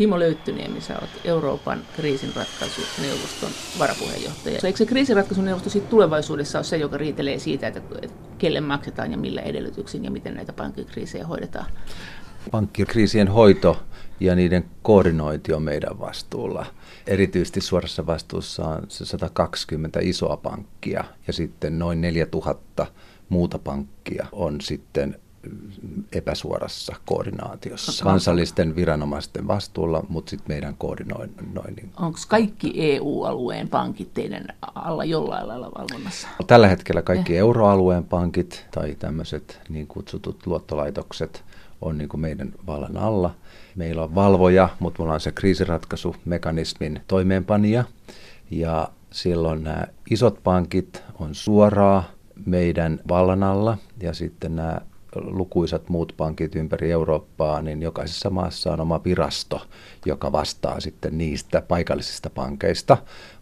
Timo Löyttyniemi, sä olet Euroopan kriisinratkaisuneuvoston varapuheenjohtaja. Eikö se kriisinratkaisuneuvosto sitten tulevaisuudessa ole se, joka riitelee siitä, että kelle maksetaan ja millä edellytyksin ja miten näitä pankkikriisejä hoidetaan? Pankkikriisien hoito ja niiden koordinointi on meidän vastuulla. Erityisesti suorassa vastuussa on se 120 isoa pankkia ja sitten noin 4000 muuta pankkia on sitten epäsuorassa koordinaatiossa. Kansallisten viranomaisten vastuulla, mutta sitten meidän koordinoinnin. Onko kaikki EU-alueen pankit teidän alla jollain lailla valvonnassa? Tällä hetkellä kaikki eh. euroalueen pankit tai tämmöiset niin kutsutut luottolaitokset on niin kuin meidän vallan alla. Meillä on valvoja, mutta mulla on se kriisiratkaisumekanismin toimeenpanija. Ja silloin nämä isot pankit on suoraa meidän vallan alla ja sitten nämä lukuisat muut pankit ympäri Eurooppaa, niin jokaisessa maassa on oma virasto, joka vastaa sitten niistä paikallisista pankeista.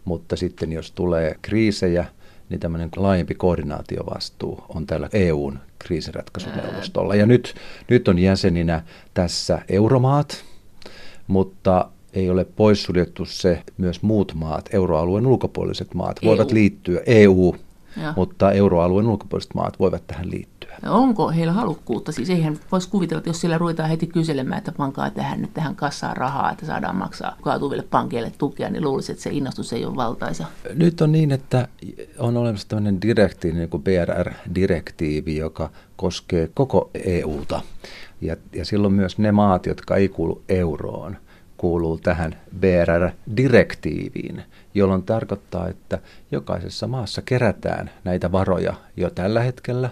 Mutta sitten jos tulee kriisejä, niin tämmöinen laajempi koordinaatiovastuu on tällä EUn kriisiratkaisuneuvostolla. Ja nyt, nyt on jäseninä tässä euromaat, mutta ei ole poissuljettu se, myös muut maat, euroalueen ulkopuoliset maat, EU. voivat liittyä, EU, ja. mutta euroalueen ulkopuoliset maat voivat tähän liittyä. No onko heillä halukkuutta? Siis eihän voisi kuvitella, että jos siellä ruvetaan heti kyselemään, että pankaa tähän nyt tähän kassaan rahaa, että saadaan maksaa kaatuville pankeille tukea, niin luulisi, että se innostus ei ole valtaisa. Nyt on niin, että on olemassa tämmöinen direktiivi, niin kuin BRR-direktiivi, joka koskee koko EUta. Ja, ja silloin myös ne maat, jotka ei kuulu euroon, kuuluu tähän BRR-direktiiviin, jolloin tarkoittaa, että jokaisessa maassa kerätään näitä varoja jo tällä hetkellä.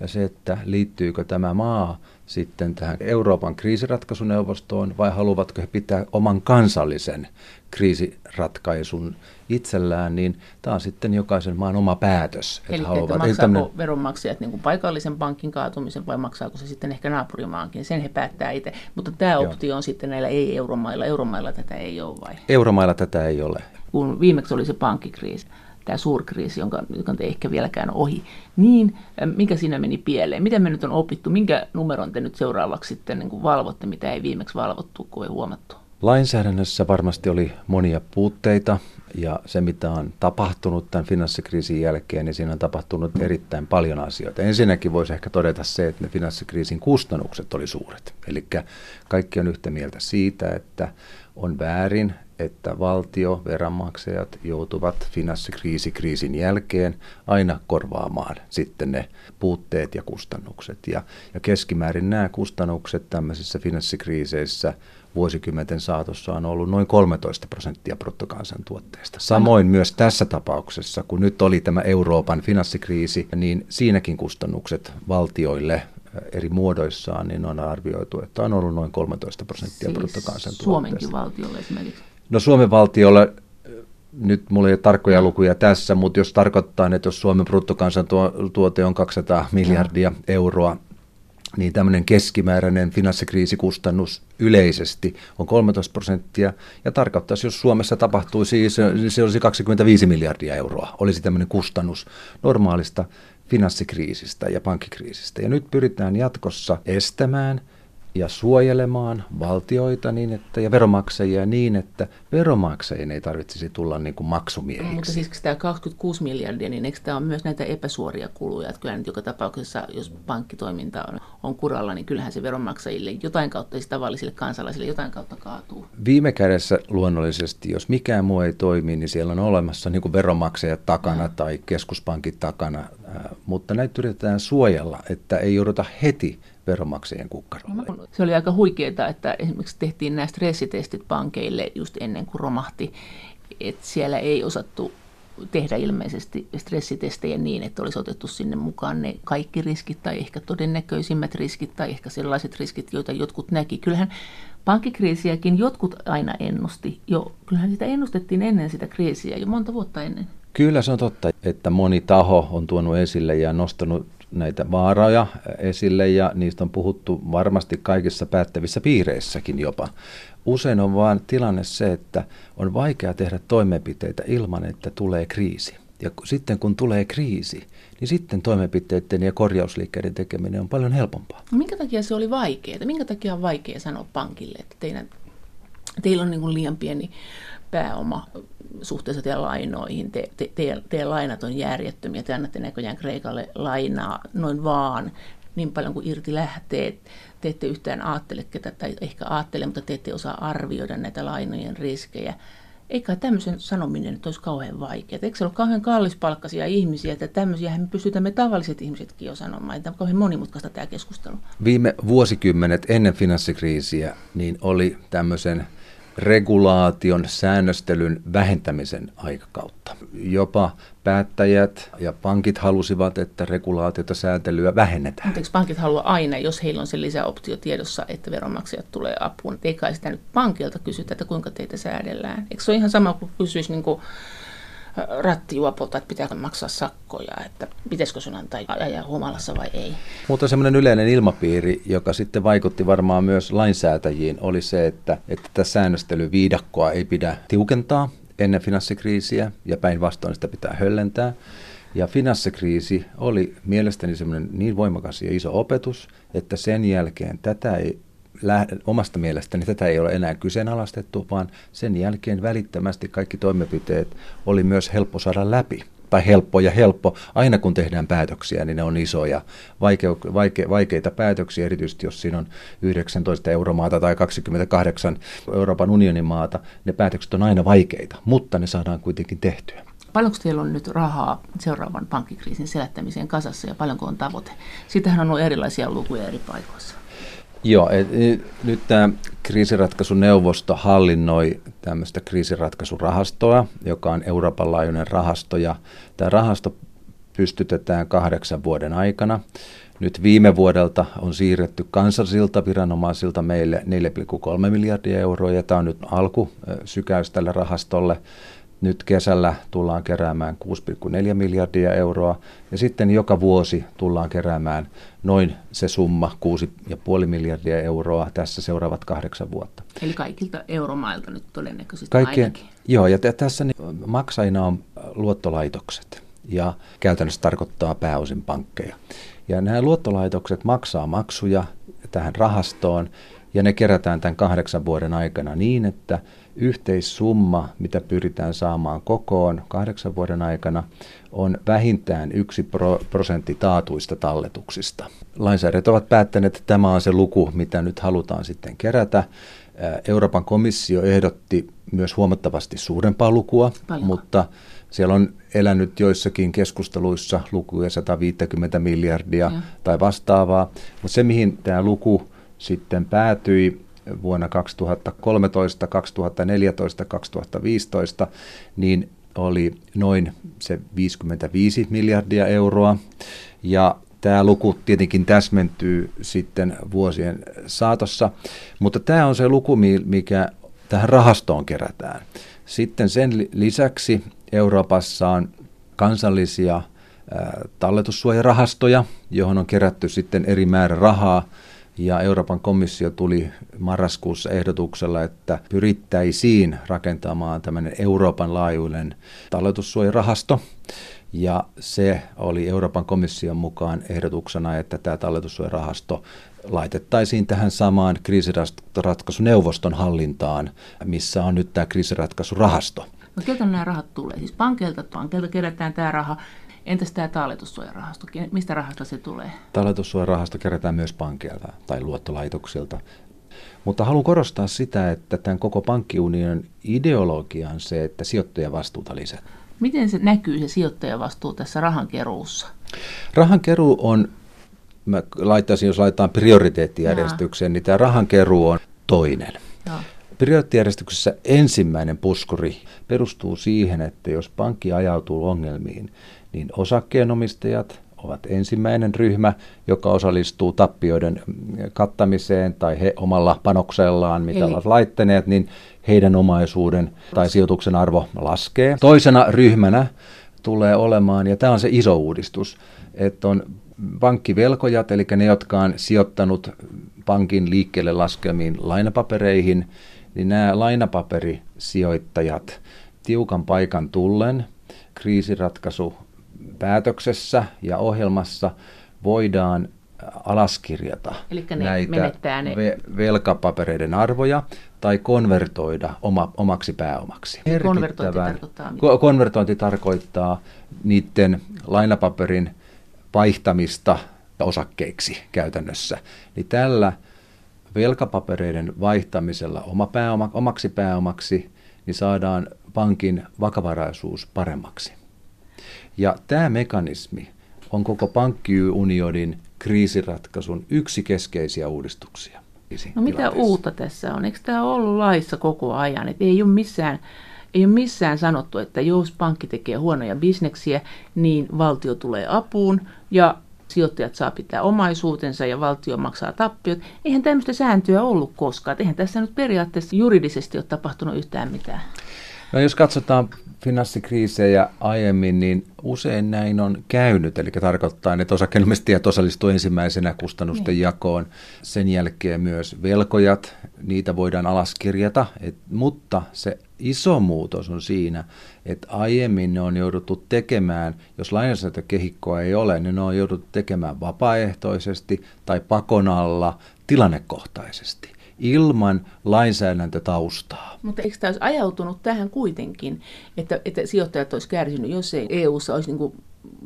Ja se, että liittyykö tämä maa sitten tähän Euroopan kriisiratkaisuneuvostoon vai haluavatko he pitää oman kansallisen kriisiratkaisun itsellään, niin tämä on sitten jokaisen maan oma päätös. Eli että haluavat, maksaako tämmöinen... veronmaksajat niin kuin paikallisen pankin kaatumisen vai maksaako se sitten ehkä naapurimaankin, sen he päättää itse. Mutta tämä optio Joo. on sitten näillä ei-euromailla. Euromailla tätä ei ole vai? Euromailla tätä ei ole. Kun viimeksi oli se pankkikriisi, tämä suurkriisi, jonka, joka ei ehkä vieläkään ohi, niin mikä siinä meni pieleen? Miten me nyt on opittu? Minkä numeron te nyt seuraavaksi sitten niin kuin valvotte, mitä ei viimeksi valvottu, kun ei huomattu? Lainsäädännössä varmasti oli monia puutteita ja se, mitä on tapahtunut tämän finanssikriisin jälkeen, niin siinä on tapahtunut erittäin paljon asioita. Ensinnäkin voisi ehkä todeta se, että ne finanssikriisin kustannukset oli suuret. Eli kaikki on yhtä mieltä siitä, että on väärin, että valtio, veranmaksajat joutuvat finanssikriisikriisin jälkeen aina korvaamaan sitten ne puutteet ja kustannukset. Ja, ja keskimäärin nämä kustannukset tämmöisissä finanssikriiseissä vuosikymmenten saatossa on ollut noin 13 prosenttia bruttokansantuotteesta. Samoin myös tässä tapauksessa, kun nyt oli tämä Euroopan finanssikriisi, niin siinäkin kustannukset valtioille eri muodoissaan, niin on arvioitu, että on ollut noin 13 prosenttia siis bruttokansantuotteesta. Suomenkin valtiolle esimerkiksi? No Suomen valtiolle, nyt mulla ei ole tarkkoja lukuja tässä, mutta jos tarkoittaa, että jos Suomen bruttokansantuote on 200 miljardia euroa, niin tämmöinen keskimääräinen finanssikriisikustannus yleisesti on 13 prosenttia. Ja tarkoittaisi, jos Suomessa tapahtuisi, se, se olisi 25 miljardia euroa, olisi tämmöinen kustannus normaalista finanssikriisistä ja pankkikriisistä. Ja nyt pyritään jatkossa estämään – ja suojelemaan valtioita niin, että, ja veromaksajia niin, että veromaksajien ei tarvitsisi tulla niin kuin maksumiehiksi. Mutta siis tämä 26 miljardia, niin eikö tämä ole myös näitä epäsuoria kuluja? Että kyllä nyt joka tapauksessa, jos pankkitoiminta on, on kuralla, niin kyllähän se veronmaksajille jotain kautta, siis tavallisille kansalaisille jotain kautta kaatuu. Viime kädessä luonnollisesti, jos mikään muu ei toimi, niin siellä on olemassa niin kuin veronmaksajat takana tai keskuspankit takana, mutta näitä yritetään suojella, että ei jouduta heti veronmaksajien kukkarolle. Se oli aika huikeaa, että esimerkiksi tehtiin nämä stressitestit pankeille just ennen kuin romahti, että siellä ei osattu tehdä ilmeisesti stressitestejä niin, että olisi otettu sinne mukaan ne kaikki riskit tai ehkä todennäköisimmät riskit tai ehkä sellaiset riskit, joita jotkut näki. Kyllähän pankkikriisiäkin jotkut aina ennusti jo. Kyllähän sitä ennustettiin ennen sitä kriisiä, jo monta vuotta ennen. Kyllä se on totta, että moni taho on tuonut esille ja nostanut näitä vaaroja esille ja niistä on puhuttu varmasti kaikissa päättävissä piireissäkin jopa. Usein on vaan tilanne se, että on vaikea tehdä toimenpiteitä ilman, että tulee kriisi. Ja sitten kun tulee kriisi, niin sitten toimenpiteiden ja korjausliikkeiden tekeminen on paljon helpompaa. Minkä takia se oli vaikeaa? Minkä takia on vaikea sanoa pankille, että teidän teillä on niin liian pieni pääoma suhteessa teidän lainoihin. Te, te, te, teidän lainat on järjettömiä. Te annatte näköjään Kreikalle lainaa noin vaan niin paljon kuin irti lähtee. Te ette yhtään ajattele ketä, tai ehkä ajattele, mutta te ette osaa arvioida näitä lainojen riskejä. Eikä tämmöisen sanominen nyt olisi kauhean vaikeaa. Eikö se ole kauhean kallispalkkaisia ihmisiä, että tämmöisiä me pystytään me tavalliset ihmisetkin jo sanomaan. Tämä on kauhean monimutkaista tämä keskustelu. Viime vuosikymmenet ennen finanssikriisiä niin oli tämmöisen regulaation, säännöstelyn vähentämisen aikakautta. Jopa päättäjät ja pankit halusivat, että regulaatiota sääntelyä vähennetään. Anteeksi, pankit haluaa aina, jos heillä on se lisäoptio tiedossa, että veronmaksajat tulee apuun. Ei kai sitä nyt pankilta kysytä, että kuinka teitä säädellään. Eikö se ole ihan sama kuin kysyisi niin kuin rattijuopolta, että pitääkö maksaa sakkoja, että pitäisikö sun antaa ajaa humalassa vai ei. Mutta semmoinen yleinen ilmapiiri, joka sitten vaikutti varmaan myös lainsäätäjiin, oli se, että, että tätä säännöstelyviidakkoa ei pidä tiukentaa ennen finanssikriisiä ja päinvastoin sitä pitää höllentää. Ja finanssikriisi oli mielestäni semmoinen niin voimakas ja iso opetus, että sen jälkeen tätä ei omasta mielestäni tätä ei ole enää kyseenalaistettu, vaan sen jälkeen välittömästi kaikki toimenpiteet oli myös helppo saada läpi. Tai helppo ja helppo. Aina kun tehdään päätöksiä, niin ne on isoja, vaike- vaike- vaikeita päätöksiä, erityisesti jos siinä on 19 euromaata tai 28 Euroopan unionin maata. Ne päätökset on aina vaikeita, mutta ne saadaan kuitenkin tehtyä. Paljonko teillä on nyt rahaa seuraavan pankkikriisin selättämiseen kasassa ja paljonko on tavoite? Siitähän on ollut erilaisia lukuja eri paikoissa. Joo, et, nyt tämä kriisiratkaisuneuvosto hallinnoi tämmöistä kriisiratkaisurahastoa, joka on Euroopan laajuinen rahasto, ja tämä rahasto pystytetään kahdeksan vuoden aikana. Nyt viime vuodelta on siirretty kansallisilta viranomaisilta meille 4,3 miljardia euroa, ja tämä on nyt alku sykäys tälle rahastolle. Nyt kesällä tullaan keräämään 6,4 miljardia euroa ja sitten joka vuosi tullaan keräämään noin se summa 6,5 miljardia euroa tässä seuraavat kahdeksan vuotta. Eli kaikilta euromailta nyt todennäköisesti Kaikkien, ainakin. Joo, ja t- tässä niin maksajina on luottolaitokset ja käytännössä tarkoittaa pääosin pankkeja. Ja nämä luottolaitokset maksaa maksuja tähän rahastoon ja ne kerätään tämän kahdeksan vuoden aikana niin, että yhteissumma, mitä pyritään saamaan kokoon kahdeksan vuoden aikana, on vähintään yksi pro- prosentti taatuista talletuksista. Lainsäädäntö ovat päättäneet, että tämä on se luku, mitä nyt halutaan sitten kerätä. Euroopan komissio ehdotti myös huomattavasti suurempaa lukua, Paljonko? mutta siellä on elänyt joissakin keskusteluissa lukuja 150 miljardia ja. tai vastaavaa. Mutta se, mihin tämä luku sitten päätyi, vuonna 2013, 2014, 2015, niin oli noin se 55 miljardia euroa. Ja tämä luku tietenkin täsmentyy sitten vuosien saatossa, mutta tämä on se luku, mikä tähän rahastoon kerätään. Sitten sen lisäksi Euroopassa on kansallisia talletussuojarahastoja, johon on kerätty sitten eri määrä rahaa ja Euroopan komissio tuli marraskuussa ehdotuksella, että pyrittäisiin rakentamaan tämmöinen Euroopan laajuinen talletussuojarahasto. Ja se oli Euroopan komission mukaan ehdotuksena, että tämä talletussuojarahasto laitettaisiin tähän samaan kriisiratkaisuneuvoston hallintaan, missä on nyt tämä kriisiratkaisurahasto. No keltä nämä rahat tulee? Siis pankilta, pankilta kerätään tämä raha Entäs tämä talletussuojarahasto? Mistä rahasta se tulee? Talletussuojarahasto kerätään myös pankeilta tai luottolaitoksilta. Mutta haluan korostaa sitä, että tämän koko pankkiunion ideologia on se, että sijoittajavastuuta lisätään. Miten se näkyy se sijoittajavastuu tässä rahankeruussa? Rahankeruu on, mä laittaisin, jos laitetaan prioriteettijärjestykseen, Jaa. niin tämä rahankeruu on toinen. Jaa. Prioriteettijärjestyksessä ensimmäinen puskuri perustuu siihen, että jos pankki ajautuu ongelmiin, niin osakkeenomistajat ovat ensimmäinen ryhmä, joka osallistuu tappioiden kattamiseen tai he omalla panoksellaan, mitä Eli. ovat laittaneet, niin heidän omaisuuden tai sijoituksen arvo laskee. Toisena ryhmänä tulee olemaan, ja tämä on se iso uudistus, että on pankkivelkojat, eli ne, jotka on sijoittanut pankin liikkeelle laskemiin lainapapereihin, niin nämä lainapaperisijoittajat tiukan paikan tullen kriisiratkaisu päätöksessä ja ohjelmassa voidaan alaskirjata Elikkä ne näitä menettää ne- ve- velkapapereiden arvoja tai konvertoida oma, omaksi pääomaksi. Konvertointi tarkoittaa mitä? Ko- Konvertointi tarkoittaa niiden lainapaperin vaihtamista osakkeiksi käytännössä. Niin tällä velkapapereiden vaihtamisella oma pääoma, omaksi pääomaksi niin saadaan pankin vakavaraisuus paremmaksi. Ja tämä mekanismi on koko pankkiunionin kriisiratkaisun yksi keskeisiä uudistuksia. No mitä tilanteessa. uutta tässä on? Eikö tämä ollut laissa koko ajan? Et ei, ole missään, ei ole missään sanottu, että jos pankki tekee huonoja bisneksiä, niin valtio tulee apuun ja sijoittajat saa pitää omaisuutensa ja valtio maksaa tappiot. Eihän tämmöistä sääntöä ollut koskaan. Eihän tässä nyt periaatteessa juridisesti ole tapahtunut yhtään mitään. No jos katsotaan finanssikriisejä aiemmin, niin usein näin on käynyt. Eli tarkoittaa, että osakkeenomistajat osallistuu ensimmäisenä kustannusten Niin. jakoon. Sen jälkeen myös velkojat, niitä voidaan alaskirjata. Et, mutta se iso muutos on siinä, että aiemmin ne on jouduttu tekemään, jos lainsäädäntökehikkoa ei ole, niin ne on jouduttu tekemään vapaaehtoisesti tai pakon alla tilannekohtaisesti ilman lainsäädäntötaustaa. Mutta eikö tämä olisi ajautunut tähän kuitenkin, että, että sijoittajat olisi kärsinyt, jos ei EU-ssa olisi niin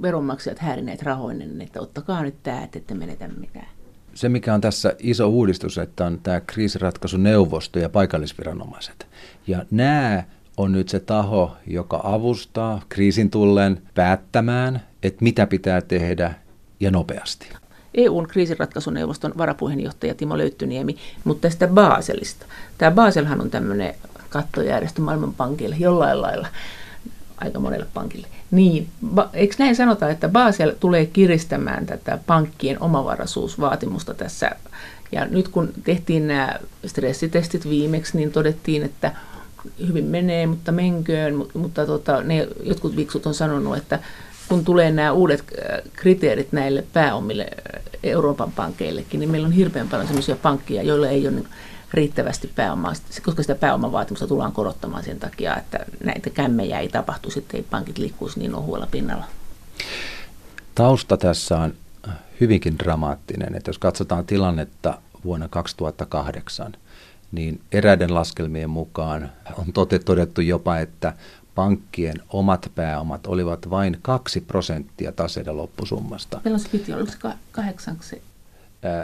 veronmaksajat häirineet rahoinen, että ottakaa nyt tämä, että ette menetä mitään. Se, mikä on tässä iso uudistus, että on tämä kriisiratkaisuneuvosto ja paikallisviranomaiset. Ja nämä on nyt se taho, joka avustaa kriisin tullen päättämään, että mitä pitää tehdä ja nopeasti. EUn kriisiratkaisuneuvoston varapuheenjohtaja Timo Löyttyniemi, mutta tästä Baselista. Tämä Baselhan on tämmöinen kattojärjestö Maailmanpankille jollain lailla, aika monelle pankille. Niin, ba, eikö näin sanota, että Basel tulee kiristämään tätä pankkien omavaraisuusvaatimusta tässä? Ja nyt kun tehtiin nämä stressitestit viimeksi, niin todettiin, että hyvin menee, mutta menköön, mutta, mutta tota, ne jotkut viksut on sanonut, että kun tulee nämä uudet äh, kriteerit näille pääomille äh, Euroopan pankeillekin, niin meillä on hirveän paljon sellaisia pankkeja, joilla ei ole niin riittävästi pääomaa, koska sitä pääomavaatimusta tullaan korottamaan sen takia, että näitä kämmejä ei tapahtu, sitten ei pankit liikkuisi niin ohuella pinnalla. Tausta tässä on hyvinkin dramaattinen, että jos katsotaan tilannetta vuonna 2008, niin eräiden laskelmien mukaan on todettu jopa, että pankkien omat pääomat olivat vain 2 prosenttia taseiden loppusummasta. Meillä on se piti, se kahdeksanksi?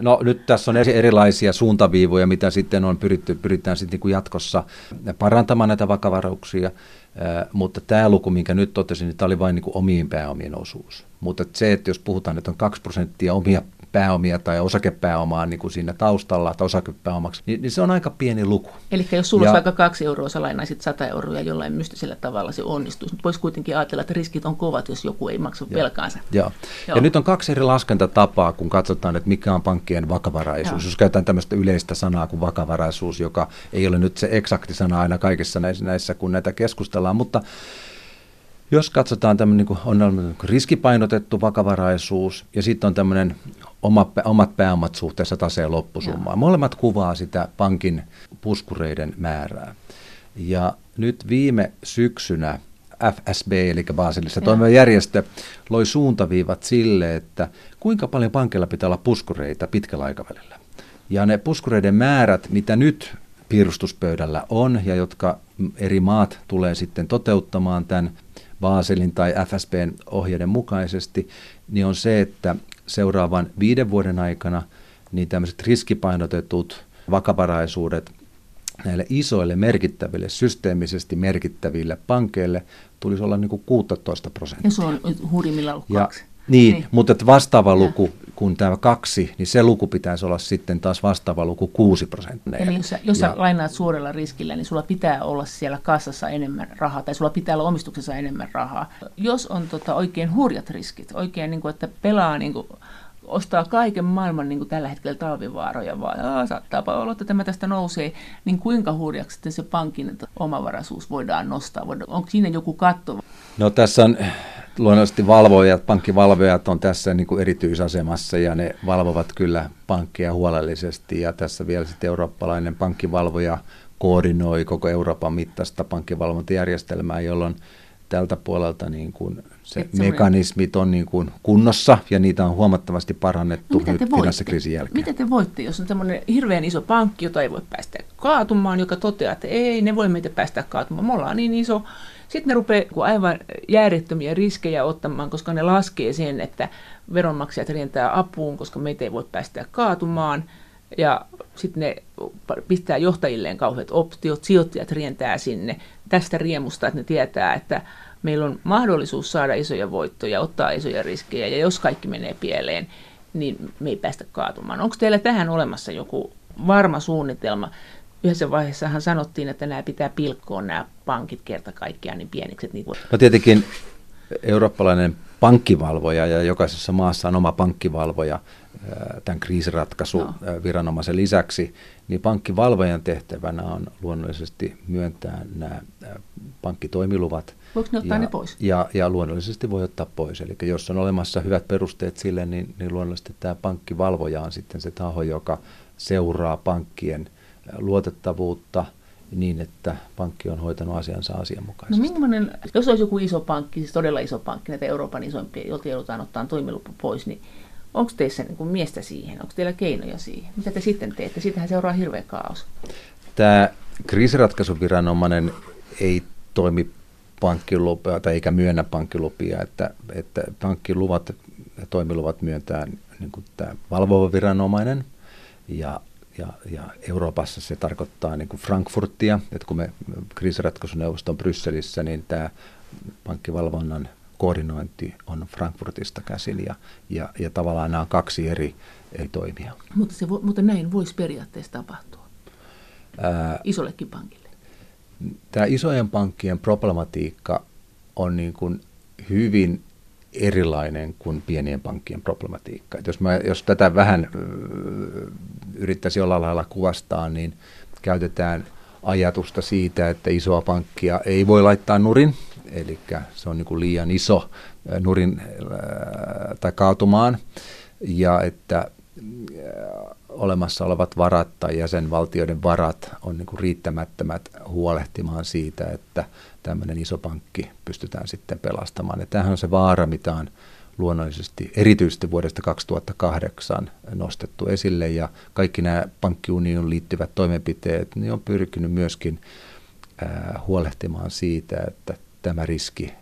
No nyt tässä on erilaisia suuntaviivoja, mitä sitten on pyritty, pyritään sitten niin jatkossa parantamaan näitä vakavarauksia, mutta tämä luku, minkä nyt totesin, niin tämä oli vain niin kuin omien pääomien osuus. Mutta se, että jos puhutaan, että on 2 prosenttia omia pääomia tai osakepääomaa niin kuin siinä taustalla tai osakepääomaksi, niin, niin se on aika pieni luku. Eli jos sulla ja, olisi vaikka kaksi euroa, sä lainaisit 100 euroa ja jollain mystisellä tavalla se onnistuisi. Mutta voisi kuitenkin ajatella, että riskit on kovat, jos joku ei maksa Joo. velkaansa. Joo. Joo. Ja nyt on kaksi eri laskentatapaa, kun katsotaan, että mikä on pankkien vakavaraisuus. Joo. Jos käytetään tämmöistä yleistä sanaa kuin vakavaraisuus, joka ei ole nyt se eksakti sana aina kaikissa näissä, näissä kun näitä keskustellaan, mutta jos katsotaan tämmöinen, niin on riskipainotettu vakavaraisuus ja sitten on tämmöinen oma, omat pääomat suhteessa taseen loppusummaan. Molemmat kuvaa sitä pankin puskureiden määrää. Ja nyt viime syksynä FSB, eli Baselissa toimiva järjestö, loi suuntaviivat sille, että kuinka paljon pankilla pitää olla puskureita pitkällä aikavälillä. Ja ne puskureiden määrät, mitä nyt piirustuspöydällä on ja jotka eri maat tulee sitten toteuttamaan tämän Baselin tai FSBn ohjeiden mukaisesti, niin on se, että seuraavan viiden vuoden aikana niin tämmöiset riskipainotetut vakavaraisuudet näille isoille merkittäville, systeemisesti merkittäville pankeille tulisi olla niin kuin 16 prosenttia. Ja se on hurjimmilla ollut ja, kaksi. Niin, niin, mutta että vastaava luku kuin tämä kaksi, niin se luku pitäisi olla sitten taas vastaava luku 6 prosenttia. Eli jos, sä, jos ja, sä lainaat suurella riskillä, niin sulla pitää olla siellä kassassa enemmän rahaa, tai sulla pitää olla omistuksessa enemmän rahaa. Jos on tota, oikein hurjat riskit, oikein niin kuin, että pelaa niin kuin, ostaa kaiken maailman niin kuin tällä hetkellä talvivaaroja, vaan saattaapa olla, että tämä tästä nousee, niin kuinka hurjaksi sitten se pankin omavaraisuus voidaan nostaa? Onko siinä joku katto? No tässä on luonnollisesti valvojat, pankkivalvojat on tässä niin kuin erityisasemassa ja ne valvovat kyllä pankkia huolellisesti ja tässä vielä sitten eurooppalainen pankkivalvoja koordinoi koko Euroopan mittaista pankkivalvontajärjestelmää, jolloin tältä puolelta niin kuin se mekanismit on niin kuin kunnossa ja niitä on huomattavasti parannettu no, nyt finanssikriisin jälkeen. Mitä te voitte, jos on tämmöinen hirveän iso pankki, jota ei voi päästä kaatumaan, joka toteaa, että ei, ne voi meitä päästä kaatumaan, me ollaan niin iso. Sitten ne rupeaa aivan jäärettömiä riskejä ottamaan, koska ne laskee sen, että veronmaksajat rientää apuun, koska meitä ei voi päästä kaatumaan. Ja sitten ne pistää johtajilleen kauheat optiot, sijoittajat rientää sinne tästä riemusta, että ne tietää, että meillä on mahdollisuus saada isoja voittoja, ottaa isoja riskejä, ja jos kaikki menee pieleen, niin me ei päästä kaatumaan. Onko teillä tähän olemassa joku varma suunnitelma? Yhdessä vaiheessahan sanottiin, että nämä pitää pilkkoa nämä pankit kerta kaikkiaan niin pieniksi. Niin kuin... No tietenkin eurooppalainen pankkivalvoja ja jokaisessa maassa on oma pankkivalvoja tämän kriisiratkaisu-viranomaisen lisäksi, niin pankkivalvojan tehtävänä on luonnollisesti myöntää nämä pankkitoimiluvat. Voiko ne ottaa ja, ne pois? Ja, ja luonnollisesti voi ottaa pois. Eli jos on olemassa hyvät perusteet sille, niin, niin luonnollisesti tämä pankkivalvoja on sitten se taho, joka seuraa pankkien luotettavuutta – niin, että pankki on hoitanut asiansa asianmukaisesti. No millainen, jos olisi joku iso pankki, siis todella iso pankki, näitä Euroopan isoimpia, jolta joudutaan ottaa toimilupa pois, niin onko teissä niin kuin miestä siihen? Onko teillä keinoja siihen? Mitä te sitten teette? Siitähän seuraa hirveä kaos. Tämä kriisiratkaisuviranomainen ei toimi pankkilupia tai eikä myönnä pankkilupia, että, että pankkiluvat ja toimiluvat myöntää niin kuin tämä valvova viranomainen ja ja, ja Euroopassa se tarkoittaa niin kuin Frankfurtia, että kun me kriisiratkaisuneuvosto on Brysselissä, niin tämä pankkivalvonnan koordinointi on Frankfurtista käsin ja, ja, ja tavallaan nämä on kaksi eri, eri toimia. Mutta, se vo, mutta näin voisi periaatteessa tapahtua Ää, isollekin pankille. Tämä isojen pankkien problematiikka on niin kuin hyvin erilainen kuin pienien pankkien problematiikka. Jos, mä, jos tätä vähän yrittäisi jollain lailla kuvastaa, niin käytetään ajatusta siitä, että isoa pankkia ei voi laittaa nurin, eli se on niin kuin liian iso nurin tai kaatumaan, ja että olemassa olevat varat tai jäsenvaltioiden varat on niin kuin riittämättömät huolehtimaan siitä, että tämmöinen iso pankki pystytään sitten pelastamaan. Ja tämähän on se vaara, mitä on luonnollisesti erityisesti vuodesta 2008 nostettu esille ja kaikki nämä pankkiunion liittyvät toimenpiteet niin on pyrkinyt myöskin huolehtimaan siitä, että tämä riski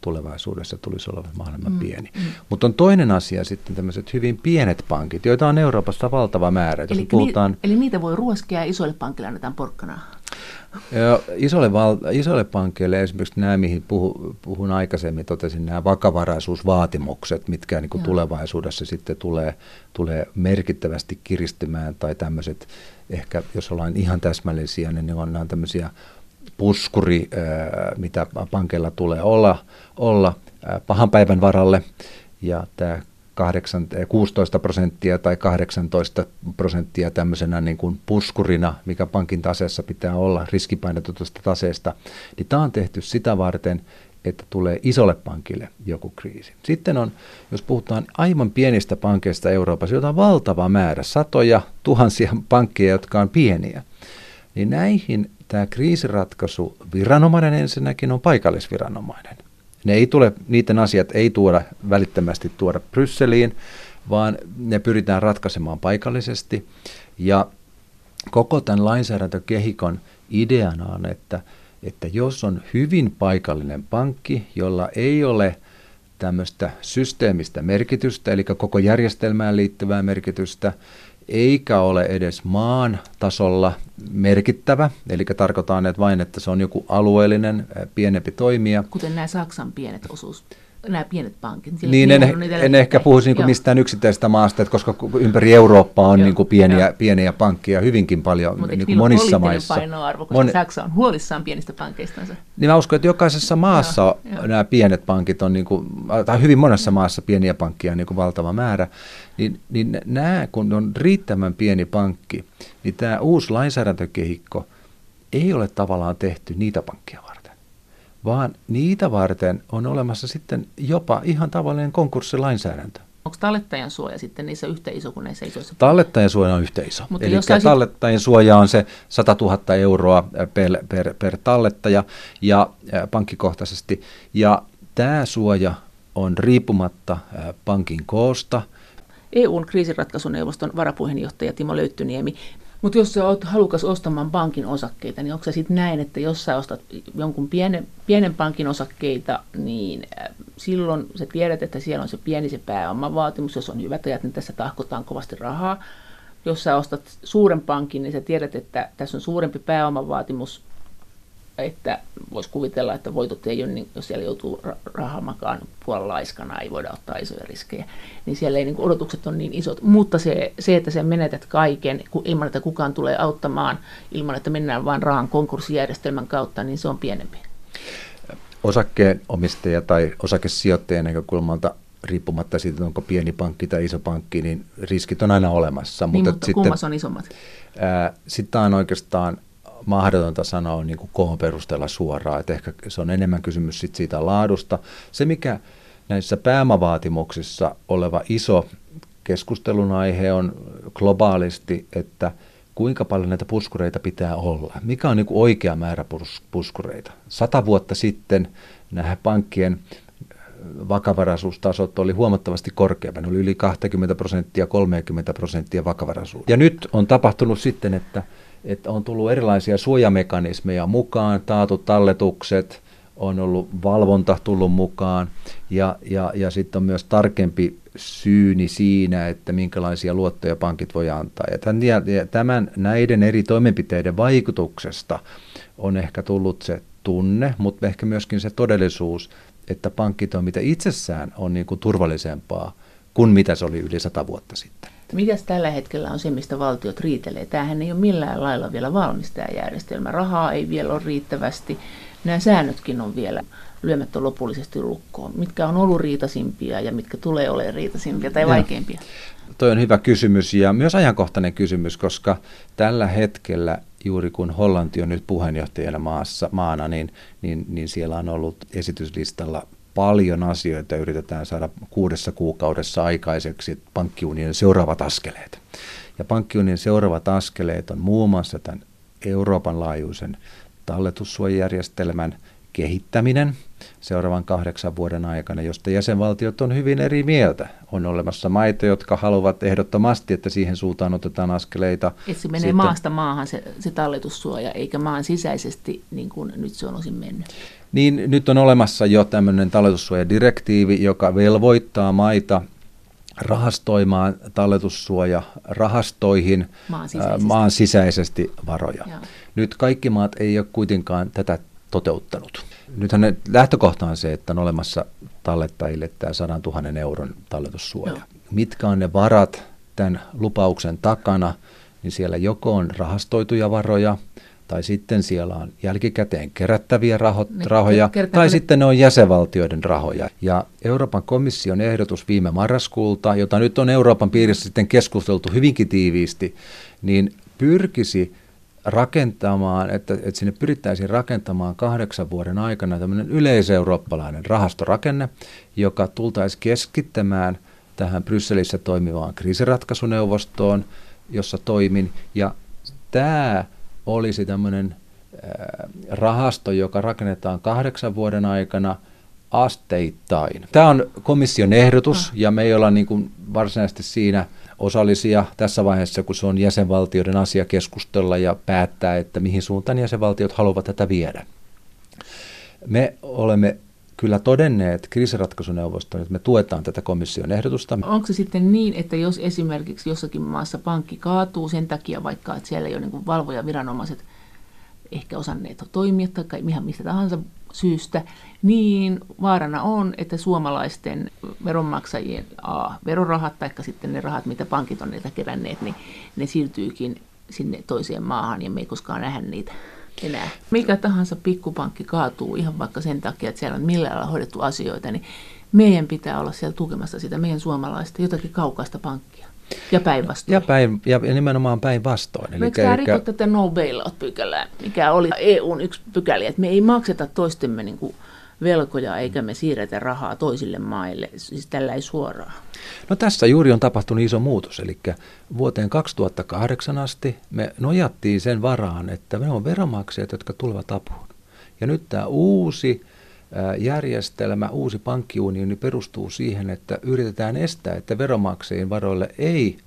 tulevaisuudessa tulisi olla mahdollisimman mm, pieni. Mm. Mutta on toinen asia sitten tämmöiset hyvin pienet pankit, joita on Euroopassa valtava määrä. Eli, puhutaan, ni, eli niitä voi ruoskia ja isoille pankille annetaan porkkanaa? Isolle, val, isolle pankeille esimerkiksi nämä, mihin puhu, puhun aikaisemmin, totesin nämä vakavaraisuusvaatimukset, mitkä niin kuin tulevaisuudessa sitten tulee, tulee merkittävästi kiristymään, tai tämmöiset, ehkä jos ollaan ihan täsmällisiä, niin ne on nämä tämmöisiä puskuri, mitä pankeilla tulee olla, olla pahan päivän varalle. Ja tämä 8, 16 prosenttia tai 18 prosenttia tämmöisenä niin kuin puskurina, mikä pankin taseessa pitää olla riskipainetutusta taseesta, niin tämä on tehty sitä varten, että tulee isolle pankille joku kriisi. Sitten on, jos puhutaan aivan pienistä pankeista Euroopassa, joita on valtava määrä, satoja, tuhansia pankkeja, jotka on pieniä, niin näihin tämä kriisiratkaisu viranomainen ensinnäkin on paikallisviranomainen. Ne ei tule, niiden asiat ei tuoda välittömästi tuoda Brysseliin, vaan ne pyritään ratkaisemaan paikallisesti. Ja koko tämän lainsäädäntökehikon ideana on, että, että jos on hyvin paikallinen pankki, jolla ei ole tämmöistä systeemistä merkitystä, eli koko järjestelmään liittyvää merkitystä, eikä ole edes maan tasolla merkittävä, eli tarkoitaan että vain, että se on joku alueellinen pienempi toimija. Kuten nämä Saksan pienet osuus nämä pienet pankit. Niin, en, en ehkä puhuisi niin mistään yksittäisestä maasta, että koska ympäri Eurooppaa on niin kuin pieniä, pieniä pankkeja hyvinkin paljon Mutta niin monissa maissa. painoarvo, koska Moni... Saksa on huolissaan pienistä pankeistansa. Niin mä uskon, että jokaisessa maassa joo, joo. nämä pienet pankit on, niin kuin, tai hyvin monessa maassa pieniä pankkia on niin kuin valtava määrä, niin, niin nämä, kun on riittävän pieni pankki, niin tämä uusi lainsäädäntökehikko ei ole tavallaan tehty niitä varten vaan niitä varten on olemassa sitten jopa ihan tavallinen konkurssilainsäädäntö. Onko tallettajan suoja sitten niissä yhtä iso kuin näissä isoissa? Tallettajan suoja on yhtä iso. Mutta Eli saisit... tallettajan suoja on se 100 000 euroa per, per, per tallettaja ja pankkikohtaisesti. Ja tämä suoja on riippumatta pankin koosta. EUn kriisiratkaisuneuvoston varapuheenjohtaja Timo Löyttyniemi. Mutta jos sä oot halukas ostamaan pankin osakkeita, niin onko se sitten näin, että jos sä ostat jonkun pienen, pienen pankin osakkeita, niin äh, silloin sä tiedät, että siellä on se pieni se pääomavaatimus, jos on hyvät ajat, niin tässä tahkotaan kovasti rahaa. Jos sä ostat suuren pankin, niin sä tiedät, että tässä on suurempi pääomavaatimus, että voisi kuvitella, että voitot ei ole, niin jos siellä joutuu rahaa makaan puolella laiskana, ei voida ottaa isoja riskejä, niin siellä ei niin kuin odotukset on niin isot. Mutta se, se, että sä menetät kaiken ilman, että kukaan tulee auttamaan, ilman, että mennään vain rahan konkurssijärjestelmän kautta, niin se on pienempi. Osakkeenomistaja tai osakesijoittajan näkökulmalta riippumatta siitä, onko pieni pankki tai iso pankki, niin riskit on aina olemassa. Niin, mutta, mutta sitten, on isommat? Sitten on oikeastaan mahdotonta sanoa niin kuin koon perusteella suoraan, että ehkä se on enemmän kysymys sit siitä laadusta. Se, mikä näissä pääomavaatimuksissa oleva iso keskustelun aihe on globaalisti, että kuinka paljon näitä puskureita pitää olla. Mikä on niin kuin oikea määrä puskureita? Sata vuotta sitten nämä pankkien vakavaraisuustasot oli huomattavasti korkeampi. Ne oli yli 20 prosenttia, 30 prosenttia vakavaraisuus. Ja nyt on tapahtunut sitten, että että on tullut erilaisia suojamekanismeja mukaan, taatut talletukset, on ollut valvonta tullut mukaan ja, ja, ja sitten on myös tarkempi syyni siinä, että minkälaisia luottoja pankit voi antaa. Ja tämän, ja tämän näiden eri toimenpiteiden vaikutuksesta on ehkä tullut se tunne, mutta ehkä myöskin se todellisuus, että pankkitoiminta itsessään on niin kuin turvallisempaa kuin mitä se oli yli sata vuotta sitten. Mitäs tällä hetkellä on se, mistä valtiot riitelee? Tämähän ei ole millään lailla vielä valmis tämä järjestelmä. Rahaa ei vielä ole riittävästi. Nämä säännötkin on vielä lyömättä lopullisesti lukkoon. Mitkä on ollut riitasimpia ja mitkä tulee olemaan riitasimpia tai vaikeimpia? Toi on hyvä kysymys ja myös ajankohtainen kysymys, koska tällä hetkellä juuri kun Hollanti on nyt puheenjohtajana maassa, maana, niin, niin, niin siellä on ollut esityslistalla paljon asioita yritetään saada kuudessa kuukaudessa aikaiseksi pankkiunionin seuraavat askeleet. Ja pankkiunionin seuraavat askeleet on muun muassa tämän Euroopan laajuisen talletussuojajärjestelmän kehittäminen seuraavan kahdeksan vuoden aikana, josta jäsenvaltiot on hyvin eri mieltä. On olemassa maita, jotka haluavat ehdottomasti, että siihen suuntaan otetaan askeleita. Että se menee Sitten, maasta maahan se, se talletussuoja, eikä maan sisäisesti, niin kuin nyt se on osin mennyt. Niin nyt on olemassa jo tämmöinen talletussuojadirektiivi, joka velvoittaa maita rahastoimaan talletussuoja rahastoihin maan sisäisesti, maan sisäisesti varoja. Joo. Nyt kaikki maat ei ole kuitenkaan tätä toteuttanut. Nythän lähtökohta on se, että on olemassa tallettajille tämä 100 000 euron talletussuoja. Joo. Mitkä on ne varat tämän lupauksen takana, niin siellä joko on rahastoituja varoja – tai sitten siellä on jälkikäteen kerättäviä raho- rahoja, tai sitten ne on jäsenvaltioiden rahoja. Ja Euroopan komission ehdotus viime marraskuulta, jota nyt on Euroopan piirissä sitten keskusteltu hyvinkin tiiviisti, niin pyrkisi rakentamaan, että, että sinne pyrittäisiin rakentamaan kahdeksan vuoden aikana tämmöinen yleiseurooppalainen rahastorakenne, joka tultaisi keskittämään tähän Brysselissä toimivaan kriisiratkaisuneuvostoon, jossa toimin. Ja tämä olisi tämmöinen rahasto, joka rakennetaan kahdeksan vuoden aikana asteittain. Tämä on komission ehdotus ah. ja me ei olla niin kuin varsinaisesti siinä osallisia tässä vaiheessa, kun se on jäsenvaltioiden asia keskustella ja päättää, että mihin suuntaan jäsenvaltiot haluavat tätä viedä. Me olemme kyllä todenneet kriisiratkaisuneuvoston, että me tuetaan tätä komission ehdotusta. Onko se sitten niin, että jos esimerkiksi jossakin maassa pankki kaatuu sen takia vaikka, että siellä ei ole niin valvoja viranomaiset ehkä osanneet toimia tai ihan mistä tahansa syystä, niin vaarana on, että suomalaisten veronmaksajien A, verorahat tai sitten ne rahat, mitä pankit on niiltä keränneet, niin ne siirtyykin sinne toiseen maahan ja me ei koskaan nähdä niitä enää. Mikä tahansa pikkupankki kaatuu ihan vaikka sen takia, että siellä on millään lailla hoidettu asioita, niin meidän pitää olla siellä tukemassa sitä meidän suomalaista jotakin kaukaista pankkia. Ja päinvastoin. Ja, päin, ja nimenomaan päinvastoin. Eli Eikö tämä rikko tätä no bailout pykälää, mikä oli EUn yksi pykäli, että me ei makseta toistemme niin kuin velkoja eikä me siirretä rahaa toisille maille, siis tällä ei suoraan. No tässä juuri on tapahtunut iso muutos, eli vuoteen 2008 asti me nojattiin sen varaan, että me on veromaksajat, jotka tulevat apuun. Ja nyt tämä uusi järjestelmä, uusi pankkiunioni perustuu siihen, että yritetään estää, että veromaksajien varoille ei,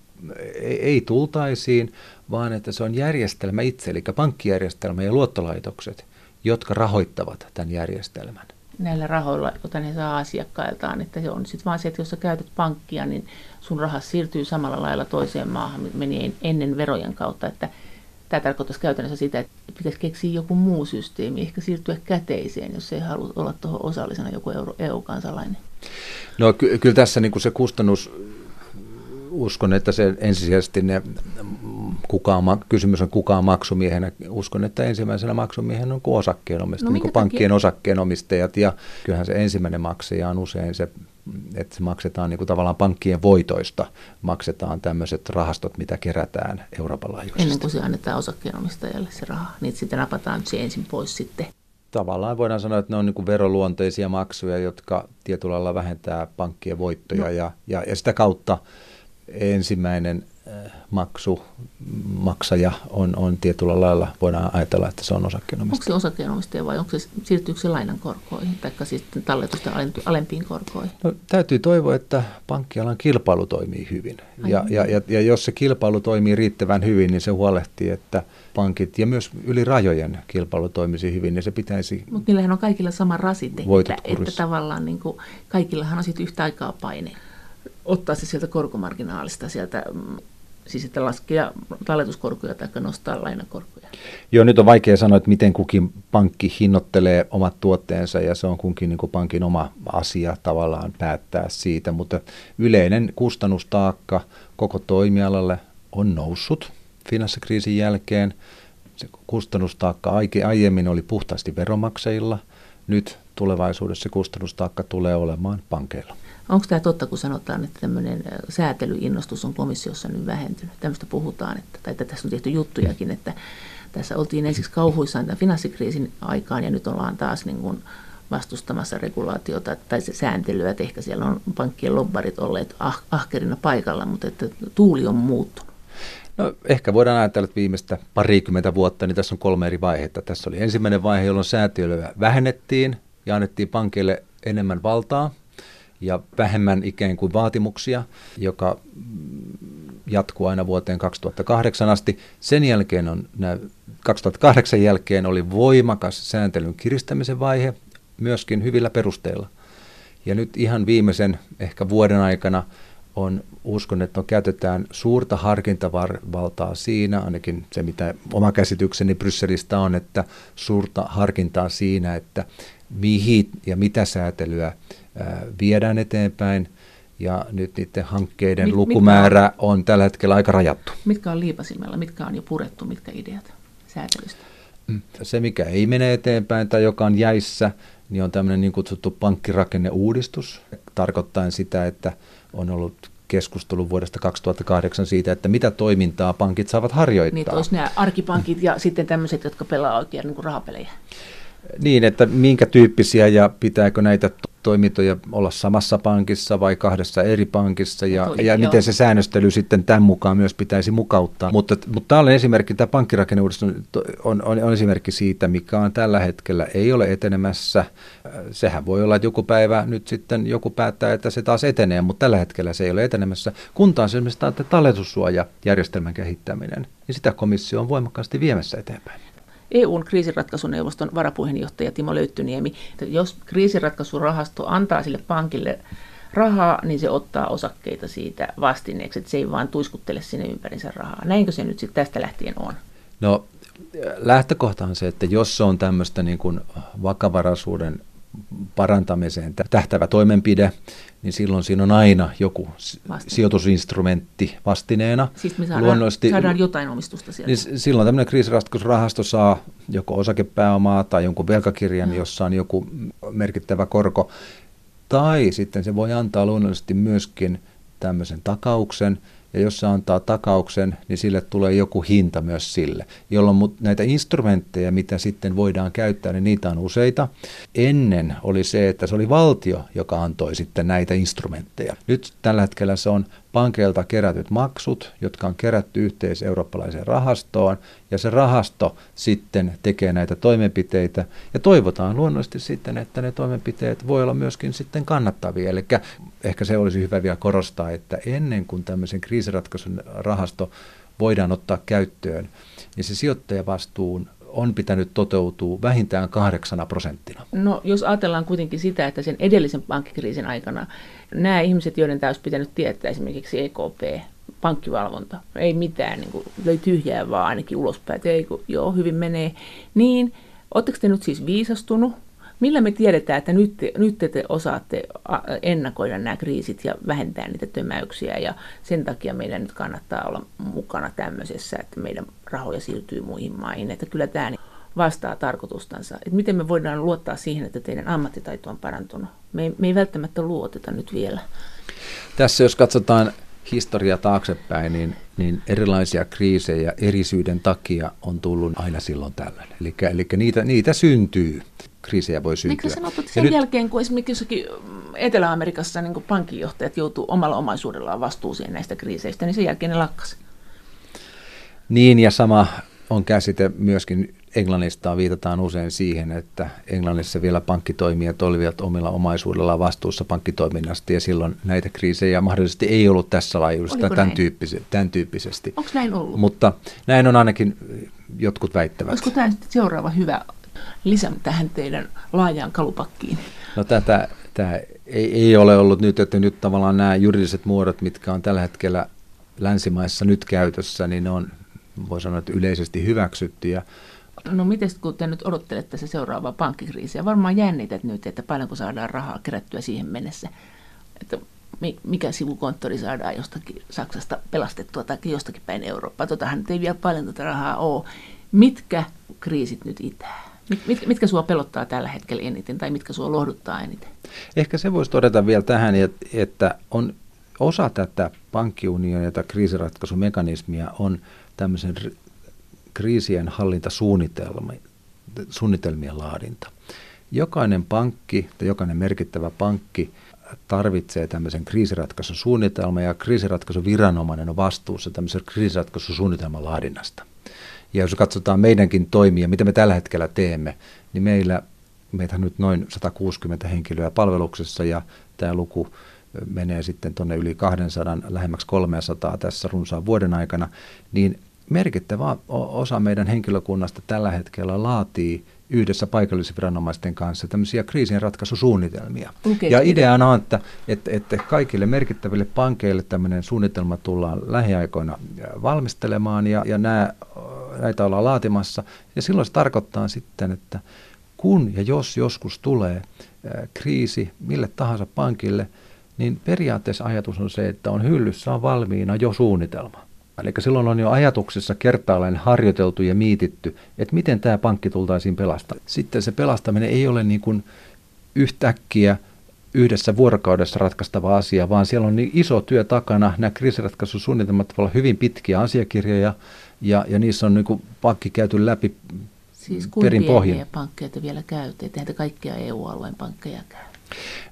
ei, ei tultaisiin, vaan että se on järjestelmä itse, eli pankkijärjestelmä ja luottolaitokset, jotka rahoittavat tämän järjestelmän. Näillä rahoilla, joita ne saa asiakkailtaan, että se on sitten vaan se, että jos sä käytät pankkia, niin sun raha siirtyy samalla lailla toiseen maahan, meni ennen verojen kautta, että Tämä tarkoittaisi käytännössä sitä, että pitäisi keksiä joku muu systeemi, ehkä siirtyä käteiseen, jos ei halua olla tuohon osallisena joku EU-kansalainen. No ky- kyllä tässä niin kuin se kustannus uskon, että se ensisijaisesti ne, kukaan, kysymys on kukaan maksumiehenä. Uskon, että ensimmäisenä maksumiehenä on kuin osakkeenomistaja, no, niin kuin pankkien takia? osakkeenomistajat. Ja kyllähän se ensimmäinen maksaja on usein se, että se maksetaan niin kuin tavallaan pankkien voitoista, maksetaan tämmöiset rahastot, mitä kerätään Euroopan laajuisesti. Ennen kuin se annetaan osakkeenomistajalle se raha, niin sitten napataan se ensin pois sitten tavallaan voidaan sanoa, että ne on niin kuin veroluonteisia maksuja, jotka tietyllä lailla vähentää pankkien voittoja no. ja, ja, ja sitä kautta ensimmäinen maksu, maksaja on, on tietyllä lailla, voidaan ajatella, että se on osakkeenomistaja. Onko se osakkeenomistaja vai onko se, siirtyykö se lainan korkoihin tai sitten talletusten alempiin korkoihin? No, täytyy toivoa, että pankkialan kilpailu toimii hyvin. Ja, ja, ja, ja jos se kilpailu toimii riittävän hyvin, niin se huolehtii, että pankit ja myös yli rajojen kilpailu toimisi hyvin, niin se pitäisi... Mutta niillähän on kaikilla sama rasite, että, että tavallaan niin kuin, kaikillahan on sitten yhtä aikaa paine ottaa se sieltä korkomarginaalista, sieltä, mm, siis että laskea talletuskorkoja tai nostaa lainakorkoja. Joo, nyt on vaikea sanoa, että miten kukin pankki hinnoittelee omat tuotteensa ja se on kunkin niin pankin oma asia tavallaan päättää siitä, mutta yleinen kustannustaakka koko toimialalle on noussut finanssikriisin jälkeen. Se kustannustaakka aiemmin oli puhtaasti veromaksajilla, nyt tulevaisuudessa kustannustaakka tulee olemaan pankeilla. Onko tämä totta, kun sanotaan, että tämmöinen säätelyinnostus on komissiossa nyt vähentynyt? Tämmöistä puhutaan, että, tai että tässä on tehty juttujakin, että tässä oltiin ensiksi kauhuissaan tämän finanssikriisin aikaan ja nyt ollaan taas niin kuin vastustamassa regulaatiota tai sääntelyä, että ehkä siellä on pankkien lobbarit olleet ah, ahkerina paikalla, mutta että tuuli on muuttunut. No ehkä voidaan ajatella, että viimeistä parikymmentä vuotta, niin tässä on kolme eri vaihetta. Tässä oli ensimmäinen vaihe, jolloin säätelyä vähennettiin ja annettiin pankille enemmän valtaa ja vähemmän ikään kuin vaatimuksia, joka jatkuu aina vuoteen 2008 asti. Sen jälkeen on, 2008 jälkeen oli voimakas sääntelyn kiristämisen vaihe, myöskin hyvillä perusteilla. Ja nyt ihan viimeisen ehkä vuoden aikana on, uskon, että on, käytetään suurta harkintavaltaa siinä, ainakin se mitä oma käsitykseni Brysselistä on, että suurta harkintaa siinä, että mihin ja mitä säätelyä viedään eteenpäin ja nyt niiden hankkeiden mit, lukumäärä mitkä on, tällä hetkellä aika rajattu. Mitkä on liipasimella, mitkä on jo purettu, mitkä ideat säätelystä? Mm. Se, mikä ei mene eteenpäin tai joka on jäissä, niin on tämmöinen niin kutsuttu pankkirakenneuudistus, tarkoittaen sitä, että on ollut keskustelu vuodesta 2008 siitä, että mitä toimintaa pankit saavat harjoittaa. Niin, olisi nämä arkipankit ja sitten tämmöiset, jotka pelaa oikein niin rahapelejä. Niin, että minkä tyyppisiä ja pitääkö näitä toimintoja olla samassa pankissa vai kahdessa eri pankissa ja, Tuli, ja miten se säännöstely sitten tämän mukaan myös pitäisi mukauttaa. Mutta, mutta tämä on esimerkki, tämä pankkirakenneuudistus on, on, on esimerkki siitä, mikä on tällä hetkellä ei ole etenemässä. Sehän voi olla, että joku päivä nyt sitten joku päättää, että se taas etenee, mutta tällä hetkellä se ei ole etenemässä. Kun taas esimerkiksi tämä talletussuojajärjestelmän kehittäminen, niin sitä komissio on voimakkaasti viemässä eteenpäin. EUn kriisiratkaisuneuvoston varapuheenjohtaja Timo Löyttyniemi, että jos kriisiratkaisurahasto antaa sille pankille rahaa, niin se ottaa osakkeita siitä vastineeksi, että se ei vaan tuiskuttele sinne ympärinsä rahaa. Näinkö se nyt sitten tästä lähtien on? No lähtökohta on se, että jos se on tämmöistä niin kuin vakavaraisuuden parantamiseen tähtävä toimenpide, niin silloin siinä on aina joku Vastine. sijoitusinstrumentti vastineena. Siis me saadaan, Luonnollisesti, saadaan jotain omistusta sieltä. Niin silloin tämmöinen kriisiratkaisurahasto saa joko osakepääomaa tai jonkun velkakirjan, no. jossa on joku merkittävä korko. Tai sitten se voi antaa luonnollisesti myöskin tämmöisen takauksen, ja jos se antaa takauksen, niin sille tulee joku hinta myös sille, jolloin näitä instrumentteja, mitä sitten voidaan käyttää, niin niitä on useita. Ennen oli se, että se oli valtio, joka antoi sitten näitä instrumentteja. Nyt tällä hetkellä se on pankeilta kerätyt maksut, jotka on kerätty yhteis-eurooppalaiseen rahastoon, ja se rahasto sitten tekee näitä toimenpiteitä, ja toivotaan luonnollisesti sitten, että ne toimenpiteet voi olla myöskin sitten kannattavia. Eli ehkä se olisi hyvä vielä korostaa, että ennen kuin tämmöisen kriisiratkaisun rahasto voidaan ottaa käyttöön, niin se sijoittajavastuun on pitänyt toteutua vähintään kahdeksana prosenttina. No jos ajatellaan kuitenkin sitä, että sen edellisen pankkikriisin aikana nämä ihmiset, joiden tämä olisi pitänyt tietää, esimerkiksi EKP, pankkivalvonta, ei mitään, niin kuin, löi tyhjää vaan ainakin ulospäin, että ei, joo, hyvin menee, niin oletteko te nyt siis viisastunut Millä me tiedetään, että nyt te, nyt te osaatte ennakoida nämä kriisit ja vähentää niitä tömäyksiä ja sen takia meidän nyt kannattaa olla mukana tämmöisessä, että meidän rahoja siirtyy muihin maihin. Että kyllä tämä vastaa tarkoitustansa. Että miten me voidaan luottaa siihen, että teidän ammattitaito on parantunut. Me ei, me ei välttämättä luoteta nyt vielä. Tässä jos katsotaan historia taaksepäin, niin, niin erilaisia kriisejä erisyyden takia on tullut aina silloin tällöin. Eli, eli niitä, niitä syntyy kriisejä voi syntyä. Miksi sanottu, että sen nyt... jälkeen, kun esimerkiksi jossakin Etelä-Amerikassa niin pankinjohtajat joutuu omalla omaisuudellaan vastuuseen näistä kriiseistä, niin sen jälkeen ne lakkas. Niin, ja sama on käsite myöskin Englannista viitataan usein siihen, että Englannissa vielä pankkitoimijat olivat omilla omaisuudellaan vastuussa pankkitoiminnasta ja silloin näitä kriisejä mahdollisesti ei ollut tässä laajuudessa tämän, tyyppisesti, tämän tyyppisesti. Onko näin ollut? Mutta näin on ainakin jotkut väittävät. Olisiko tämä seuraava hyvä lisä tähän teidän laajaan kalupakkiin? No tätä, tämä ei, ei ole ollut nyt, että nyt tavallaan nämä juridiset muodot, mitkä on tällä hetkellä länsimaissa nyt käytössä, niin ne on, voi sanoa, että yleisesti hyväksytty. Ja No miten kun te nyt odottelette se seuraavaa pankkikriisiä, varmaan jännität nyt, että paljonko saadaan rahaa kerättyä siihen mennessä, että mikä sivukonttori saadaan jostakin Saksasta pelastettua tai jostakin päin Eurooppaa. Totahan ei vielä paljon tätä rahaa ole. Mitkä kriisit nyt itää? Mit, mitkä sua pelottaa tällä hetkellä eniten tai mitkä sua lohduttaa eniten? Ehkä se voisi todeta vielä tähän, että on osa tätä pankkiunionia tai kriisiratkaisumekanismia on tämmöisen kriisien hallintasuunnitelmien laadinta. Jokainen pankki tai jokainen merkittävä pankki tarvitsee tämmöisen kriisiratkaisusuunnitelman ja kriisiratkaisuviranomainen on vastuussa tämmöisen kriisiratkaisusuunnitelman laadinnasta. Ja jos katsotaan meidänkin toimia, mitä me tällä hetkellä teemme, niin meillä, meitä nyt noin 160 henkilöä palveluksessa ja tämä luku menee sitten tuonne yli 200, lähemmäksi 300 tässä runsaan vuoden aikana, niin merkittävä osa meidän henkilökunnasta tällä hetkellä laatii yhdessä paikallisviranomaisten kanssa tämmöisiä kriisinratkaisusuunnitelmia. Okay. Ja ideana on, että, että, että kaikille merkittäville pankeille tämmöinen suunnitelma tullaan lähiaikoina valmistelemaan ja, ja nämä näitä ollaan laatimassa. Ja silloin se tarkoittaa sitten, että kun ja jos joskus tulee kriisi mille tahansa pankille, niin periaatteessa ajatus on se, että on hyllyssä on valmiina jo suunnitelma. Eli silloin on jo ajatuksessa kertaalleen harjoiteltu ja miititty, että miten tämä pankki tultaisiin pelastamaan. Sitten se pelastaminen ei ole niin kuin yhtäkkiä yhdessä vuorokaudessa ratkaistava asia, vaan siellä on niin iso työ takana. Nämä kriisiratkaisusuunnitelmat olla hyvin pitkiä asiakirjoja, ja, ja niissä on niin kuin pankki käyty läpi siis perin pohjin. pankkeja te vielä ettehän te kaikkia EU-alueen pankkeja käy?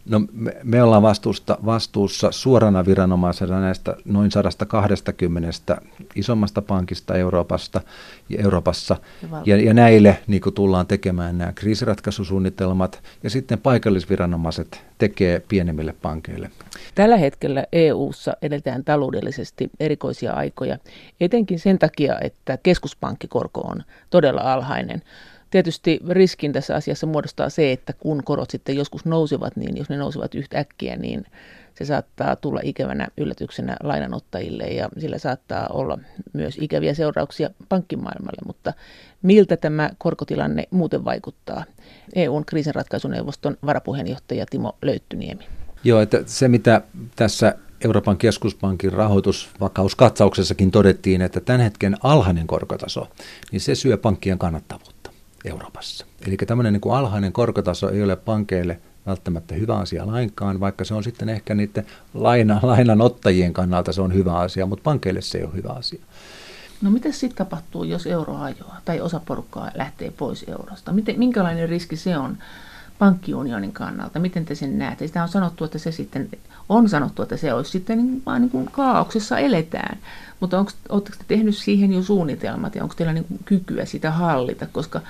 No me, me ollaan vastuusta, vastuussa suorana viranomaisena näistä noin 120 isommasta pankista Euroopasta ja Euroopassa. Ja, ja näille niin tullaan tekemään nämä kriisiratkaisusuunnitelmat ja sitten paikallisviranomaiset tekee pienemmille pankeille. Tällä hetkellä EU:ssa edetään taloudellisesti erikoisia aikoja, etenkin sen takia, että keskuspankkikorko on todella alhainen. Tietysti riskin tässä asiassa muodostaa se, että kun korot sitten joskus nousevat, niin jos ne nousevat yhtäkkiä, niin se saattaa tulla ikävänä yllätyksenä lainanottajille ja sillä saattaa olla myös ikäviä seurauksia pankkimaailmalle, mutta miltä tämä korkotilanne muuten vaikuttaa? EUn kriisinratkaisuneuvoston varapuheenjohtaja Timo Löyttyniemi. Joo, että se mitä tässä Euroopan keskuspankin rahoitusvakauskatsauksessakin todettiin, että tämän hetken alhainen korkotaso, niin se syö pankkien kannattavuutta. Euroopassa. Eli tämmöinen niin kuin alhainen korkotaso ei ole pankeille välttämättä hyvä asia lainkaan, vaikka se on sitten ehkä niiden laina, lainanottajien kannalta se on hyvä asia, mutta pankeille se ei ole hyvä asia. No mitä sitten tapahtuu, jos euro hajoaa tai osa porukkaa lähtee pois eurosta? Miten, minkälainen riski se on pankkiunionin kannalta? Miten te sen näette? Sitä on sanottu, että se sitten on sanottu, että se olisi sitten niin, vaan niin kuin kaauksessa eletään. Mutta oletteko te tehnyt siihen jo suunnitelmat ja onko teillä niin kykyä sitä hallita? Koska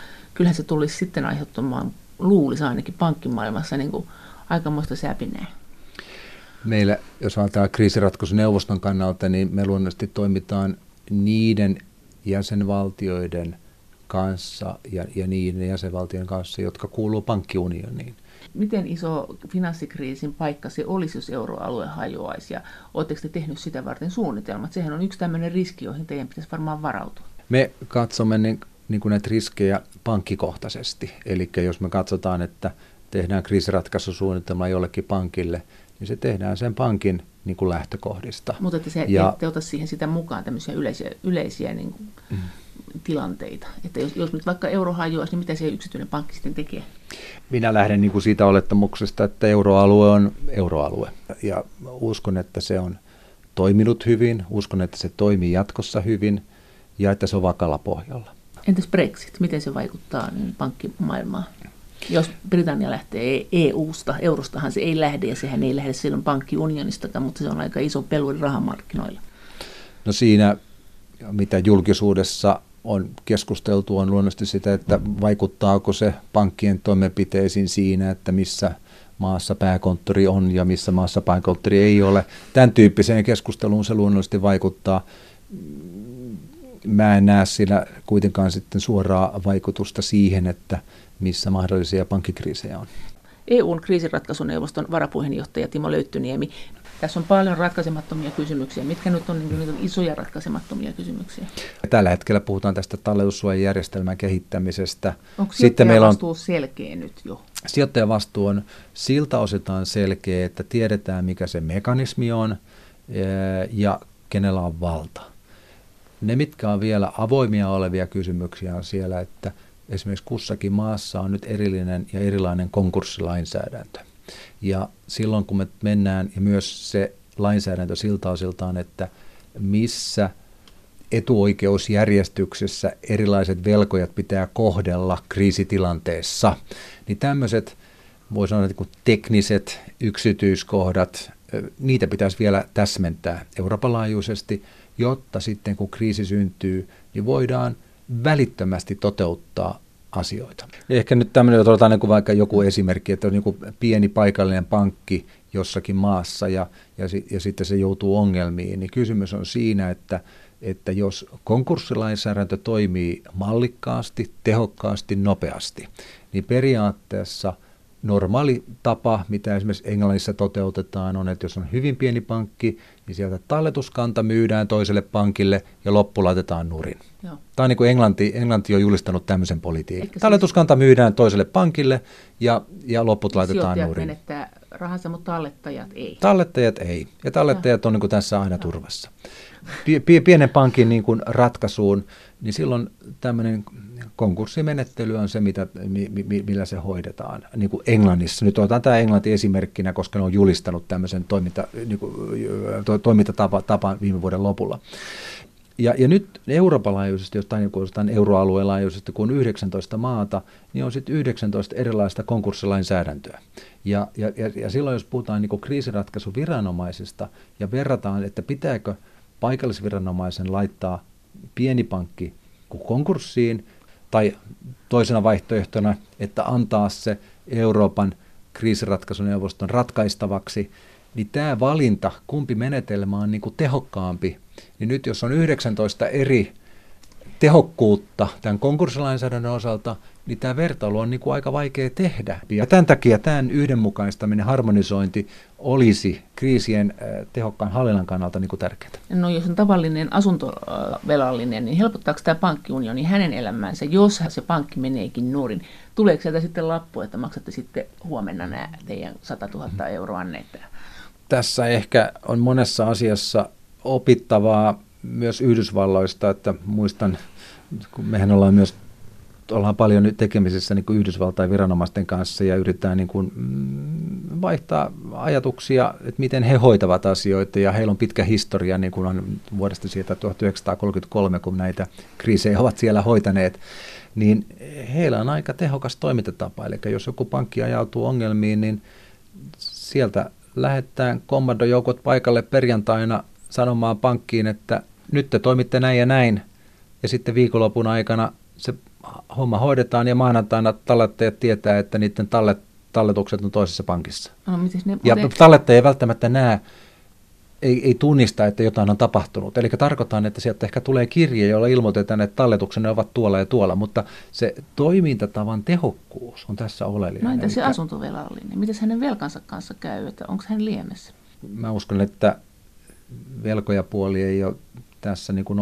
kyllähän se tulisi sitten aiheuttamaan, luulisi ainakin pankkimaailmassa niin kuin aikamoista säpinää. Meillä, jos ajatellaan kriisiratkaisuneuvoston kannalta, niin me luonnollisesti toimitaan niiden jäsenvaltioiden kanssa ja, ja niiden jäsenvaltioiden kanssa, jotka kuuluu pankkiunioniin. Miten iso finanssikriisin paikka se olisi, jos euroalue hajoaisi ja oletteko te tehnyt sitä varten suunnitelmat? Sehän on yksi tämmöinen riski, joihin teidän pitäisi varmaan varautua. Me katsomme niin, niin kuin näitä riskejä pankkikohtaisesti. Eli jos me katsotaan, että tehdään kriisiratkaisusuunnitelma jollekin pankille, niin se tehdään sen pankin niin kuin lähtökohdista. Mutta että se ja, ette ota siihen sitä mukaan tämmöisiä yleisiä, yleisiä niin kuin mm. tilanteita. Että jos, jos nyt vaikka euro hajoaisi, niin mitä se yksityinen pankki sitten tekee? Minä lähden niin kuin siitä olettamuksesta, että euroalue on euroalue. Ja uskon, että se on toiminut hyvin, uskon, että se toimii jatkossa hyvin ja että se on vakalla pohjalla. Entäs Brexit, miten se vaikuttaa niin pankkimaailmaan? Jos Britannia lähtee EU-sta, eurostahan se ei lähde ja sehän ei lähde silloin pankkiunionistakaan, mutta se on aika iso peluri rahamarkkinoilla. No siinä, mitä julkisuudessa on keskusteltu, on luonnollisesti sitä, että vaikuttaako se pankkien toimenpiteisiin siinä, että missä maassa pääkonttori on ja missä maassa pääkonttori ei ole. Tämän tyyppiseen keskusteluun se luonnollisesti vaikuttaa. Mä en näe siinä kuitenkaan sitten suoraa vaikutusta siihen, että missä mahdollisia pankkikriisejä on. EUn kriisiratkaisuneuvoston varapuheenjohtaja Timo Löyttyniemi. Tässä on paljon ratkaisemattomia kysymyksiä. Mitkä nyt on niin niitä isoja ratkaisemattomia kysymyksiä? Tällä hetkellä puhutaan tästä talletussuojajärjestelmän kehittämisestä. Onko Sitten meillä on vastuu selkeä nyt jo? Sijoittajan vastuu on siltä ositaan selkeä, että tiedetään mikä se mekanismi on ja kenellä on valta. Ne, mitkä on vielä avoimia olevia kysymyksiä, on siellä, että – esimerkiksi kussakin maassa on nyt erillinen ja erilainen konkurssilainsäädäntö. Ja silloin kun me mennään, ja myös se lainsäädäntö siltä osiltaan, että missä etuoikeusjärjestyksessä erilaiset velkojat pitää kohdella kriisitilanteessa, niin tämmöiset, voi sanoa, että tekniset yksityiskohdat, niitä pitäisi vielä täsmentää Euroopan laajuisesti, jotta sitten kun kriisi syntyy, niin voidaan – välittömästi toteuttaa asioita. Ehkä nyt tämmöinen, jos otetaan niin vaikka joku esimerkki, että on niin pieni paikallinen pankki jossakin maassa ja, ja, ja sitten se joutuu ongelmiin, niin kysymys on siinä, että, että jos konkurssilainsäädäntö toimii mallikkaasti, tehokkaasti, nopeasti, niin periaatteessa – normaali tapa, mitä esimerkiksi Englannissa toteutetaan, on, että jos on hyvin pieni pankki, niin sieltä talletuskanta myydään toiselle pankille ja loppu laitetaan nurin. Joo. Tämä on niin kuin Englanti, Englanti on julistanut tämmöisen politiikan. Siis talletuskanta myydään toiselle pankille ja, ja lopput laitetaan nurin. menettää rahansa, mutta tallettajat ei. Tallettajat ei. Ja tallettajat on niin kuin tässä aina turvassa. Pienen pankin niin kuin ratkaisuun, niin silloin tämmöinen konkurssimenettely on se, mitä, mi, millä se hoidetaan. Niin kuin Englannissa, nyt otetaan tämä Englanti esimerkkinä, koska ne on julistanut tämmöisen toiminta, niin kuin, to, viime vuoden lopulla. Ja, ja nyt Euroopan laajuisesti, jos tai euroalueen laajuisesti, kun on 19 maata, niin on sitten 19 erilaista konkurssilainsäädäntöä. Ja, ja, ja, silloin, jos puhutaan niin kriisiratkaisuviranomaisista ja verrataan, että pitääkö paikallisviranomaisen laittaa pieni pankki konkurssiin tai toisena vaihtoehtona, että antaa se Euroopan kriisiratkaisuneuvoston ratkaistavaksi, niin tämä valinta, kumpi menetelmä on niin kuin tehokkaampi, niin nyt jos on 19 eri tehokkuutta tämän konkurssilainsäädännön osalta, niin tämä vertailu on niin kuin aika vaikea tehdä. Ja tämän takia tämän yhdenmukaistaminen, harmonisointi olisi kriisien äh, tehokkaan hallinnan kannalta niin kuin tärkeää. No jos on tavallinen asuntovelallinen, niin helpottaako tämä pankkiunioni hänen elämäänsä, jos se pankki meneekin nurin? Tuleeko sieltä sitten lappu, että maksatte sitten huomenna nämä teidän 100 000 euroa nettä? Tässä ehkä on monessa asiassa opittavaa myös Yhdysvalloista, että muistan, kun mehän ollaan myös ollaan paljon nyt tekemisissä niin kuin Yhdysvaltain viranomaisten kanssa ja yritetään niin kuin, mm, vaihtaa ajatuksia, että miten he hoitavat asioita ja heillä on pitkä historia niin kuin on vuodesta siitä 1933, kun näitä kriisejä ovat siellä hoitaneet, niin heillä on aika tehokas toimintatapa. Eli jos joku pankki ajautuu ongelmiin, niin sieltä lähetetään kommandojoukot paikalle perjantaina sanomaan pankkiin, että nyt te toimitte näin ja näin, ja sitten viikonlopun aikana se homma hoidetaan ja maanantaina tallettajat tietää, että niiden tallet, talletukset on toisessa pankissa. No, miten ne, ja tallettaja ei välttämättä näe, ei, ei tunnista, että jotain on tapahtunut. Eli tarkoitan, että sieltä ehkä tulee kirje, jolla ilmoitetaan, että talletuksenne ovat tuolla ja tuolla, mutta se toimintatavan tehokkuus on tässä oleellinen. No entä se asuntovelallinen? Miten hänen velkansa kanssa käy, että onko hän liemessä? Mä uskon, että velkojapuoli ei ole tässä niin kuin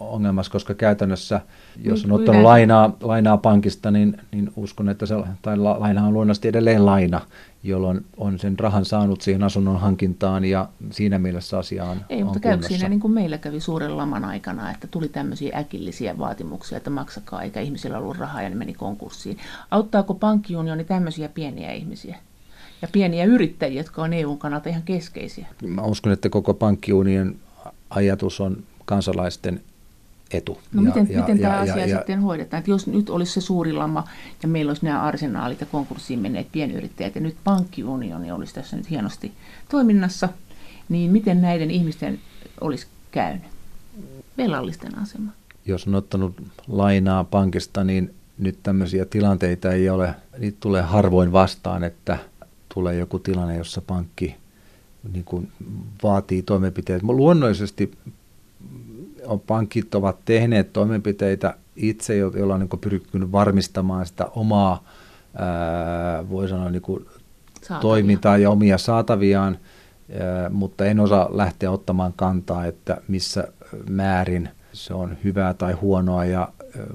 ongelmassa, koska käytännössä, jos on ottanut lainaa, lainaa pankista, niin, niin uskon, että se, tai laina on luonnollisesti edelleen laina, jolloin on sen rahan saanut siihen asunnon hankintaan ja siinä mielessä asia on Ei, mutta käykö siinä niin kuin meillä kävi suuren laman aikana, että tuli tämmöisiä äkillisiä vaatimuksia, että maksakaa, eikä ihmisillä ollut rahaa ja ne meni konkurssiin. Auttaako pankkiunioni tämmöisiä pieniä ihmisiä? Ja pieniä yrittäjiä, jotka on EUn kannalta ihan keskeisiä. Mä uskon, että koko pankkiunion ajatus on kansalaisten etu. No ja, miten, ja, miten ja, tämä ja, asia ja, sitten hoidetaan? Että jos nyt olisi se suuri lama ja meillä olisi nämä arsenaalit ja konkurssiin menneet pienyrittäjät ja nyt pankkiunioni olisi tässä nyt hienosti toiminnassa, niin miten näiden ihmisten olisi käynyt? Velallisten asema. Jos on ottanut lainaa pankista, niin nyt tämmöisiä tilanteita ei ole, niitä tulee harvoin vastaan, että tulee joku tilanne, jossa pankki niin kuin vaatii toimenpiteitä. Luonnollisesti on, pankit ovat tehneet toimenpiteitä itse, joilla on niin pyrkinyt varmistamaan sitä omaa, ää, voi sanoa, niin kuin toimintaa ja omia saataviaan, ää, mutta en osaa lähteä ottamaan kantaa, että missä määrin se on hyvää tai huonoa ja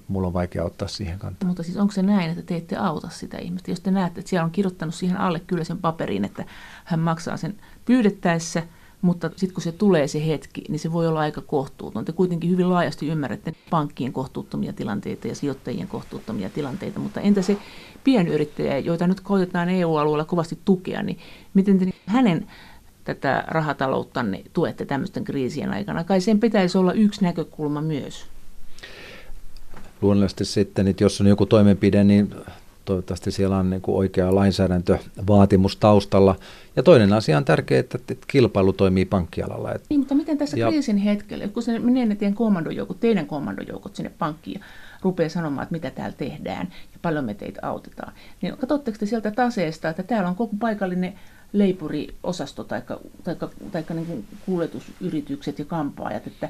mulla on vaikea ottaa siihen kantaa. Mutta siis onko se näin, että te ette auta sitä ihmistä? Jos te näette, että siellä on kirjoittanut siihen alle kyllä sen paperiin, että hän maksaa sen pyydettäessä – mutta sitten kun se tulee se hetki, niin se voi olla aika kohtuuton. Te kuitenkin hyvin laajasti ymmärrätte pankkien kohtuuttomia tilanteita ja sijoittajien kohtuuttomia tilanteita, mutta entä se pienyrittäjä, joita nyt koitetaan EU-alueella kovasti tukea, niin miten te hänen tätä rahatalouttanne tuette tämmöisten kriisien aikana? Kai sen pitäisi olla yksi näkökulma myös. Luonnollisesti sitten, että jos on joku toimenpide, niin toivottavasti siellä on niin kuin oikea lainsäädäntövaatimus taustalla. Ja toinen asia on tärkeää, että, kilpailu toimii pankkialalla. Niin, mutta miten tässä ja, kriisin hetkellä, kun se menee ne teidän kommandojoukot, teidän kommandojoukot sinne pankkiin rupeaa sanomaan, että mitä täällä tehdään ja paljon me teitä autetaan, niin katsotteko te sieltä taseesta, että täällä on koko paikallinen leipuriosasto tai niin kuljetusyritykset ja kampaajat, että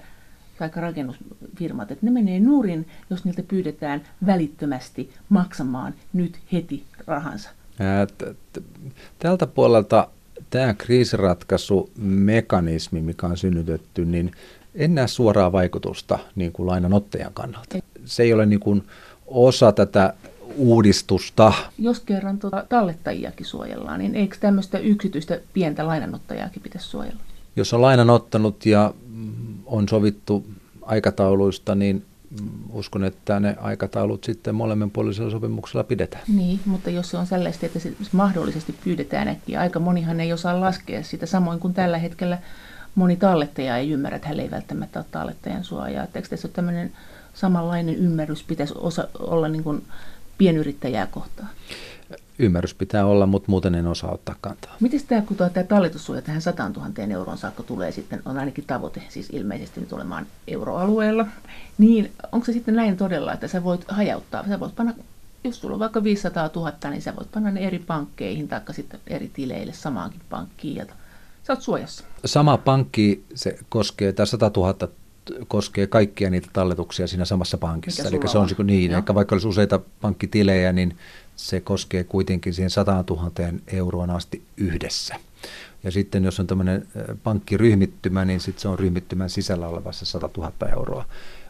tai rakennusfirmat, että ne menee nurin, jos niiltä pyydetään välittömästi maksamaan nyt heti rahansa. Tältä puolelta tämä kriisiratkaisumekanismi, mikä on synnytetty, niin en näe suoraa vaikutusta niin kuin lainanottajan kannalta. Se ei ole niin kuin osa tätä uudistusta. Jos kerran tuota tallettajiakin suojellaan, niin eikö tämmöistä yksityistä pientä lainanottajaakin pitäisi suojella? Jos on lainan ottanut ja on sovittu aikatauluista, niin uskon, että ne aikataulut sitten molemminpuolisella sopimuksella pidetään. Niin, mutta jos se on sellaista, että se mahdollisesti pyydetään äkkiä, aika monihan ei osaa laskea sitä, samoin kuin tällä hetkellä moni tallettaja ei ymmärrä, että hän ei välttämättä ole tallettajan suojaa. Eikö tässä ole tämmöinen samanlainen ymmärrys pitäisi osa, olla niin kuin pienyrittäjää kohtaan? Ymmärrys pitää olla, mutta muuten en osaa ottaa kantaa. Miten tämä, kun tämä talletussuoja tähän 100 000 euroon saakka tulee sitten, on ainakin tavoite siis ilmeisesti nyt olemaan euroalueella, niin onko se sitten näin todella, että sä voit hajauttaa, sä voit panna, jos sulla on vaikka 500 000, niin sä voit panna ne eri pankkeihin tai sitten eri tileille samaankin pankkiin ja sä oot suojassa. Sama pankki, se koskee, tämä 100 000 koskee kaikkia niitä talletuksia siinä samassa pankissa. Eli se on, on. niin, Joo. vaikka olisi useita pankkitilejä, niin se koskee kuitenkin siihen 100 000 euroon asti yhdessä. Ja sitten jos on tämmöinen pankkiryhmittymä, niin sitten se on ryhmittymän sisällä olevassa 100 000 euroa.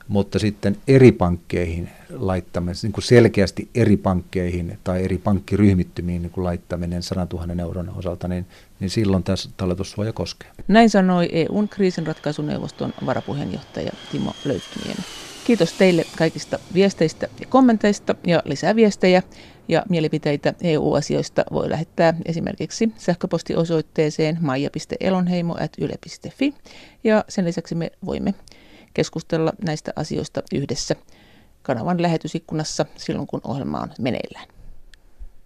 Mutta sitten eri pankkeihin laittaminen, niin kuin selkeästi eri pankkeihin tai eri pankkiryhmittymiin niin kuin laittaminen 100 000 euron osalta, niin, niin silloin tässä talletussuoja koskee. Näin sanoi EUn kriisinratkaisuneuvoston varapuheenjohtaja Timo Löyttyniemi. Kiitos teille kaikista viesteistä ja kommenteista ja lisää viestejä ja mielipiteitä EU-asioista voi lähettää esimerkiksi sähköpostiosoitteeseen maija.elonheimo.yle.fi ja sen lisäksi me voimme keskustella näistä asioista yhdessä kanavan lähetysikkunassa silloin, kun ohjelma on meneillään.